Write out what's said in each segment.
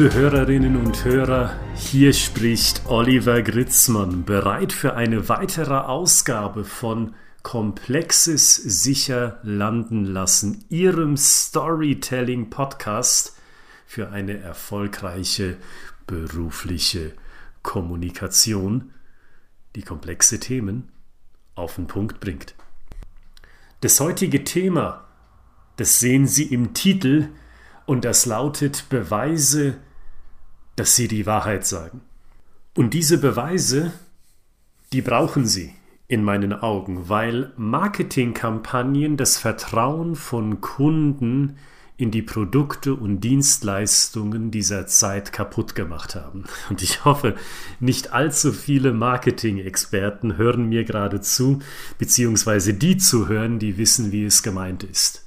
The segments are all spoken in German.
Liebe Hörerinnen und Hörer, hier spricht Oliver Gritzmann, bereit für eine weitere Ausgabe von Komplexes sicher landen lassen, Ihrem Storytelling Podcast für eine erfolgreiche berufliche Kommunikation, die komplexe Themen auf den Punkt bringt. Das heutige Thema, das sehen Sie im Titel, und das lautet Beweise, dass sie die Wahrheit sagen. Und diese Beweise, die brauchen sie in meinen Augen, weil Marketingkampagnen das Vertrauen von Kunden in die Produkte und Dienstleistungen dieser Zeit kaputt gemacht haben. Und ich hoffe, nicht allzu viele Marketing-Experten hören mir gerade zu, beziehungsweise die zuhören, die wissen, wie es gemeint ist.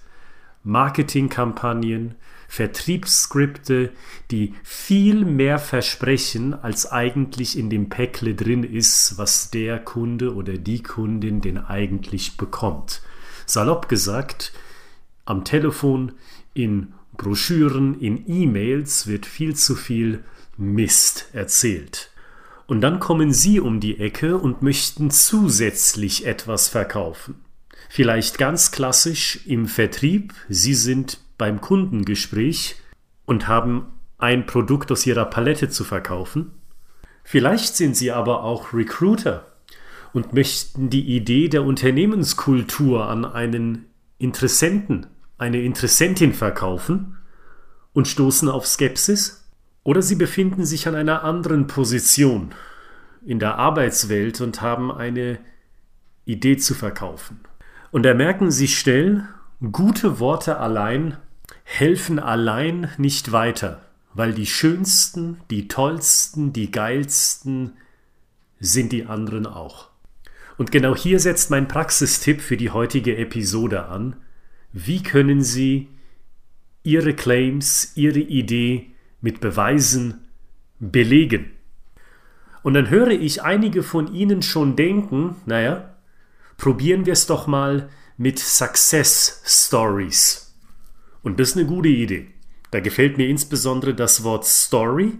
Marketingkampagnen, Vertriebsskripte, die viel mehr versprechen, als eigentlich in dem Päckle drin ist, was der Kunde oder die Kundin denn eigentlich bekommt. Salopp gesagt, am Telefon, in Broschüren, in E-Mails wird viel zu viel Mist erzählt. Und dann kommen Sie um die Ecke und möchten zusätzlich etwas verkaufen. Vielleicht ganz klassisch im Vertrieb. Sie sind beim Kundengespräch und haben ein Produkt aus ihrer Palette zu verkaufen. Vielleicht sind sie aber auch Recruiter und möchten die Idee der Unternehmenskultur an einen Interessenten, eine Interessentin verkaufen und stoßen auf Skepsis. Oder sie befinden sich an einer anderen Position in der Arbeitswelt und haben eine Idee zu verkaufen. Und da merken sie schnell, gute Worte allein helfen allein nicht weiter, weil die schönsten, die tollsten, die geilsten sind die anderen auch. Und genau hier setzt mein Praxistipp für die heutige Episode an. Wie können Sie Ihre Claims, Ihre Idee mit Beweisen belegen? Und dann höre ich einige von Ihnen schon denken, naja, probieren wir es doch mal mit Success Stories. Und das ist eine gute Idee. Da gefällt mir insbesondere das Wort Story.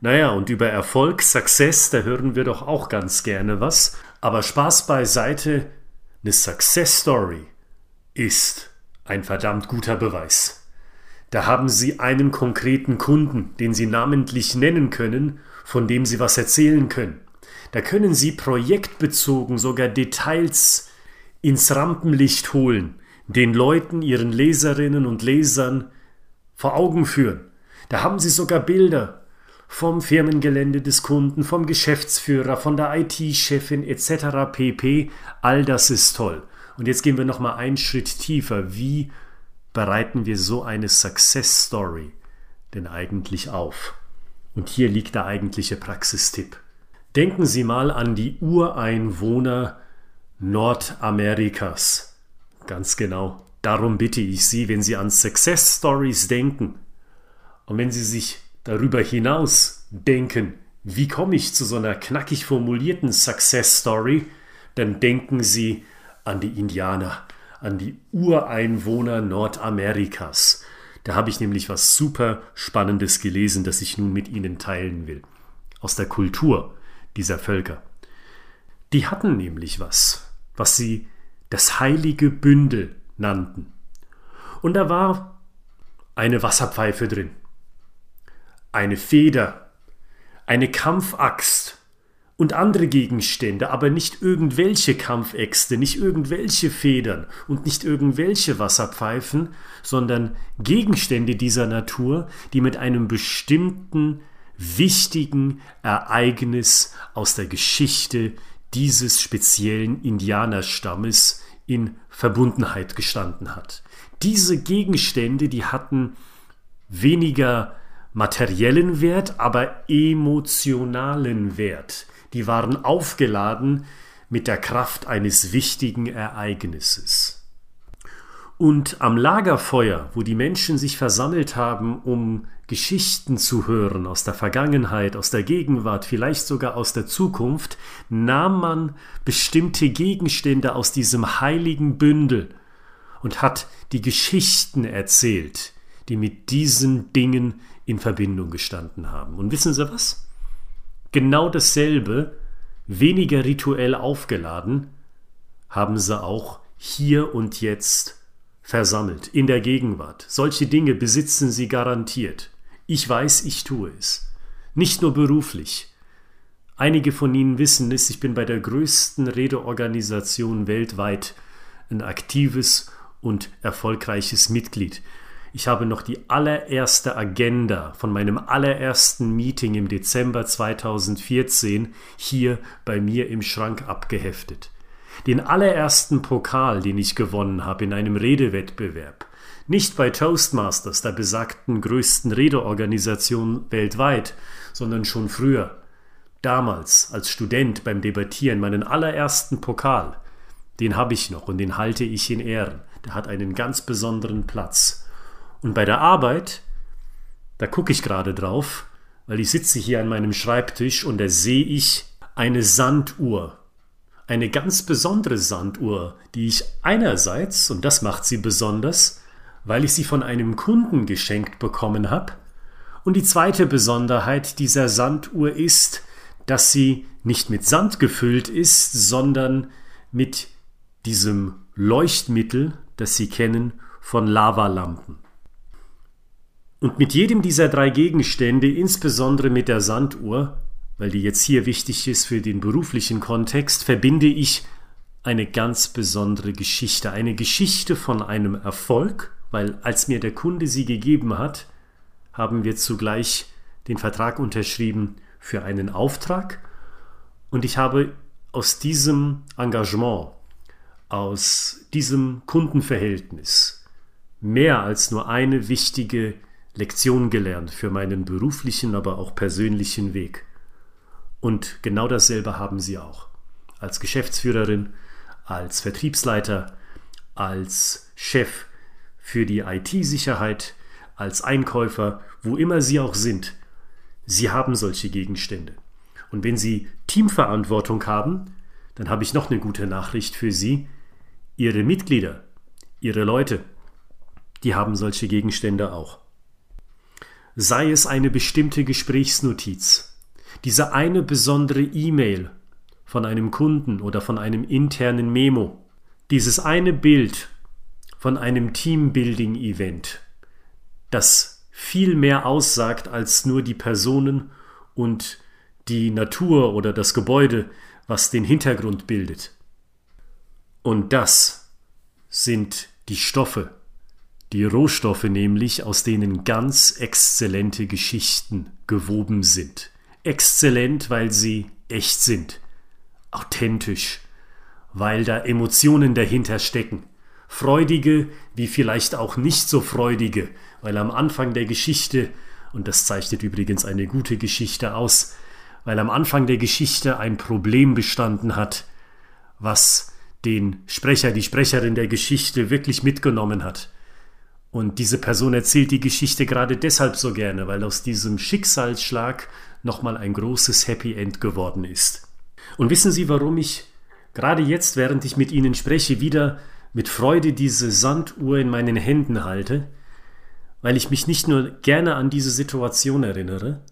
Naja, und über Erfolg, Success, da hören wir doch auch ganz gerne was. Aber Spaß beiseite, eine Success Story ist ein verdammt guter Beweis. Da haben Sie einen konkreten Kunden, den Sie namentlich nennen können, von dem Sie was erzählen können. Da können Sie projektbezogen sogar Details ins Rampenlicht holen den Leuten, ihren Leserinnen und Lesern vor Augen führen. Da haben sie sogar Bilder vom Firmengelände des Kunden, vom Geschäftsführer, von der IT-Chefin etc. pp. All das ist toll. Und jetzt gehen wir noch mal einen Schritt tiefer. Wie bereiten wir so eine Success Story denn eigentlich auf? Und hier liegt der eigentliche Praxistipp. Denken Sie mal an die Ureinwohner Nordamerikas. Ganz genau. Darum bitte ich Sie, wenn Sie an Success Stories denken und wenn Sie sich darüber hinaus denken, wie komme ich zu so einer knackig formulierten Success Story, dann denken Sie an die Indianer, an die Ureinwohner Nordamerikas. Da habe ich nämlich was super Spannendes gelesen, das ich nun mit Ihnen teilen will. Aus der Kultur dieser Völker. Die hatten nämlich was, was sie das heilige Bündel nannten. Und da war eine Wasserpfeife drin, eine Feder, eine Kampfaxt und andere Gegenstände, aber nicht irgendwelche Kampfäxte, nicht irgendwelche Federn und nicht irgendwelche Wasserpfeifen, sondern Gegenstände dieser Natur, die mit einem bestimmten wichtigen Ereignis aus der Geschichte dieses speziellen Indianerstammes in Verbundenheit gestanden hat. Diese Gegenstände, die hatten weniger materiellen Wert, aber emotionalen Wert. Die waren aufgeladen mit der Kraft eines wichtigen Ereignisses. Und am Lagerfeuer, wo die Menschen sich versammelt haben, um Geschichten zu hören aus der Vergangenheit, aus der Gegenwart, vielleicht sogar aus der Zukunft, nahm man bestimmte Gegenstände aus diesem heiligen Bündel und hat die Geschichten erzählt, die mit diesen Dingen in Verbindung gestanden haben. Und wissen Sie was? Genau dasselbe, weniger rituell aufgeladen, haben sie auch hier und jetzt versammelt, in der Gegenwart. Solche Dinge besitzen sie garantiert. Ich weiß, ich tue es. Nicht nur beruflich. Einige von Ihnen wissen es, ich bin bei der größten Redeorganisation weltweit ein aktives und erfolgreiches Mitglied. Ich habe noch die allererste Agenda von meinem allerersten Meeting im Dezember 2014 hier bei mir im Schrank abgeheftet. Den allerersten Pokal, den ich gewonnen habe in einem Redewettbewerb. Nicht bei Toastmasters, der besagten größten Redeorganisation weltweit, sondern schon früher. Damals, als Student beim Debattieren, meinen allerersten Pokal. Den habe ich noch und den halte ich in Ehren. Der hat einen ganz besonderen Platz. Und bei der Arbeit, da gucke ich gerade drauf, weil ich sitze hier an meinem Schreibtisch und da sehe ich eine Sanduhr. Eine ganz besondere Sanduhr, die ich einerseits, und das macht sie besonders, weil ich sie von einem Kunden geschenkt bekommen habe, und die zweite Besonderheit dieser Sanduhr ist, dass sie nicht mit Sand gefüllt ist, sondern mit diesem Leuchtmittel, das Sie kennen, von Lavalampen. Und mit jedem dieser drei Gegenstände, insbesondere mit der Sanduhr, weil die jetzt hier wichtig ist für den beruflichen Kontext, verbinde ich eine ganz besondere Geschichte. Eine Geschichte von einem Erfolg, weil als mir der Kunde sie gegeben hat, haben wir zugleich den Vertrag unterschrieben für einen Auftrag und ich habe aus diesem Engagement, aus diesem Kundenverhältnis mehr als nur eine wichtige Lektion gelernt für meinen beruflichen, aber auch persönlichen Weg. Und genau dasselbe haben Sie auch. Als Geschäftsführerin, als Vertriebsleiter, als Chef für die IT-Sicherheit, als Einkäufer, wo immer Sie auch sind. Sie haben solche Gegenstände. Und wenn Sie Teamverantwortung haben, dann habe ich noch eine gute Nachricht für Sie. Ihre Mitglieder, Ihre Leute, die haben solche Gegenstände auch sei es eine bestimmte Gesprächsnotiz, diese eine besondere E-Mail von einem Kunden oder von einem internen Memo, dieses eine Bild von einem Teambuilding-Event, das viel mehr aussagt als nur die Personen und die Natur oder das Gebäude, was den Hintergrund bildet. Und das sind die Stoffe, die Rohstoffe nämlich, aus denen ganz exzellente Geschichten gewoben sind. Exzellent, weil sie echt sind, authentisch, weil da Emotionen dahinter stecken, freudige wie vielleicht auch nicht so freudige, weil am Anfang der Geschichte, und das zeichnet übrigens eine gute Geschichte aus, weil am Anfang der Geschichte ein Problem bestanden hat, was den Sprecher, die Sprecherin der Geschichte wirklich mitgenommen hat. Und diese Person erzählt die Geschichte gerade deshalb so gerne, weil aus diesem Schicksalsschlag nochmal ein großes Happy End geworden ist. Und wissen Sie, warum ich gerade jetzt, während ich mit Ihnen spreche, wieder mit Freude diese Sanduhr in meinen Händen halte? Weil ich mich nicht nur gerne an diese Situation erinnere,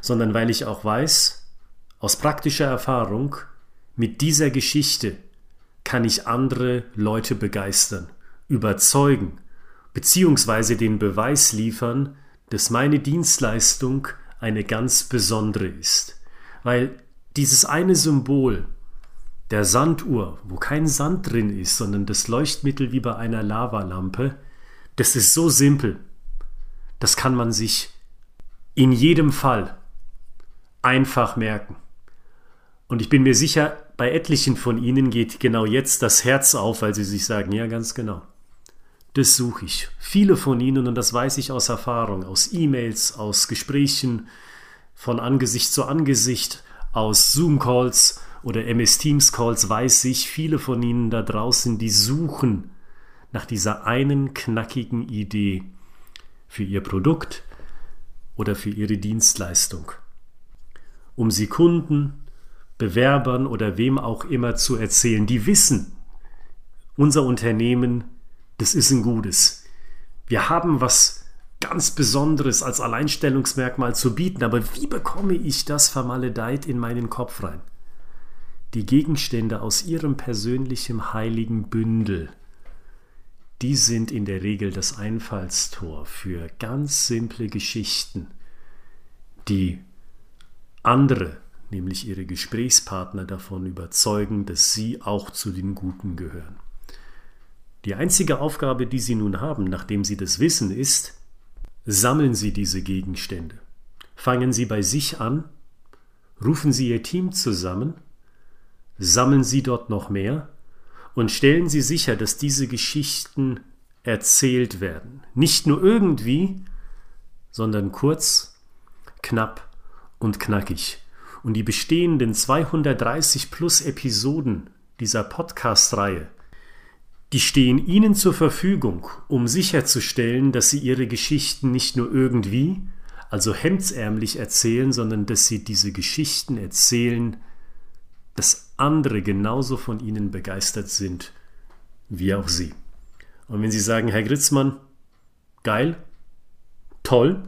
sondern weil ich auch weiß, aus praktischer Erfahrung, mit dieser Geschichte kann ich andere Leute begeistern, überzeugen, beziehungsweise den Beweis liefern, dass meine Dienstleistung eine ganz besondere ist. Weil dieses eine Symbol der Sanduhr, wo kein Sand drin ist, sondern das Leuchtmittel wie bei einer Lavalampe, das ist so simpel. Das kann man sich in jedem Fall einfach merken. Und ich bin mir sicher, bei etlichen von Ihnen geht genau jetzt das Herz auf, weil Sie sich sagen, ja, ganz genau. Das suche ich. Viele von Ihnen, und das weiß ich aus Erfahrung, aus E-Mails, aus Gesprächen von Angesicht zu Angesicht, aus Zoom-Calls oder MS Teams-Calls, weiß ich, viele von Ihnen da draußen, die suchen nach dieser einen knackigen Idee für Ihr Produkt oder für Ihre Dienstleistung, um sie Kunden, Bewerbern oder wem auch immer zu erzählen, die wissen, unser Unternehmen das ist ein Gutes. Wir haben was ganz Besonderes als Alleinstellungsmerkmal zu bieten, aber wie bekomme ich das vermaledeit in meinen Kopf rein? Die Gegenstände aus ihrem persönlichen heiligen Bündel, die sind in der Regel das Einfallstor für ganz simple Geschichten, die andere, nämlich ihre Gesprächspartner, davon überzeugen, dass sie auch zu den Guten gehören. Die einzige Aufgabe, die sie nun haben, nachdem sie das wissen, ist, Sammeln Sie diese Gegenstände. Fangen Sie bei sich an. Rufen Sie Ihr Team zusammen. Sammeln Sie dort noch mehr. Und stellen Sie sicher, dass diese Geschichten erzählt werden. Nicht nur irgendwie, sondern kurz, knapp und knackig. Und die bestehenden 230 plus Episoden dieser Podcast-Reihe die stehen Ihnen zur Verfügung, um sicherzustellen, dass Sie Ihre Geschichten nicht nur irgendwie, also hemdsärmlich erzählen, sondern dass Sie diese Geschichten erzählen, dass andere genauso von Ihnen begeistert sind wie auch Sie. Und wenn Sie sagen, Herr Gritzmann, geil, toll,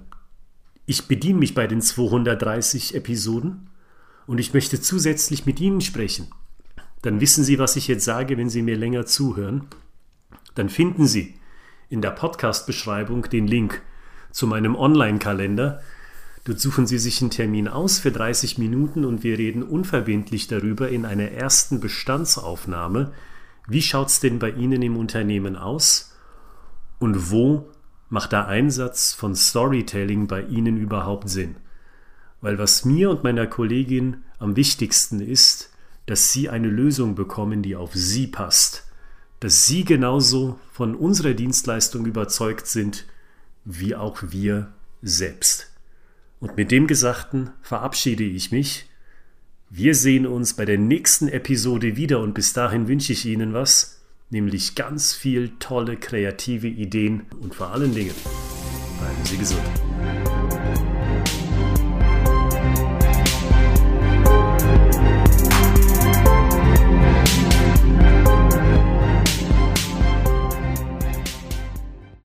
ich bediene mich bei den 230 Episoden und ich möchte zusätzlich mit Ihnen sprechen dann wissen Sie, was ich jetzt sage, wenn Sie mir länger zuhören. Dann finden Sie in der Podcast-Beschreibung den Link zu meinem Online-Kalender. Dort suchen Sie sich einen Termin aus für 30 Minuten und wir reden unverbindlich darüber in einer ersten Bestandsaufnahme. Wie schaut es denn bei Ihnen im Unternehmen aus? Und wo macht der Einsatz von Storytelling bei Ihnen überhaupt Sinn? Weil was mir und meiner Kollegin am wichtigsten ist, dass Sie eine Lösung bekommen, die auf Sie passt, dass Sie genauso von unserer Dienstleistung überzeugt sind, wie auch wir selbst. Und mit dem Gesagten verabschiede ich mich. Wir sehen uns bei der nächsten Episode wieder und bis dahin wünsche ich Ihnen was, nämlich ganz viel tolle kreative Ideen und vor allen Dingen bleiben Sie gesund.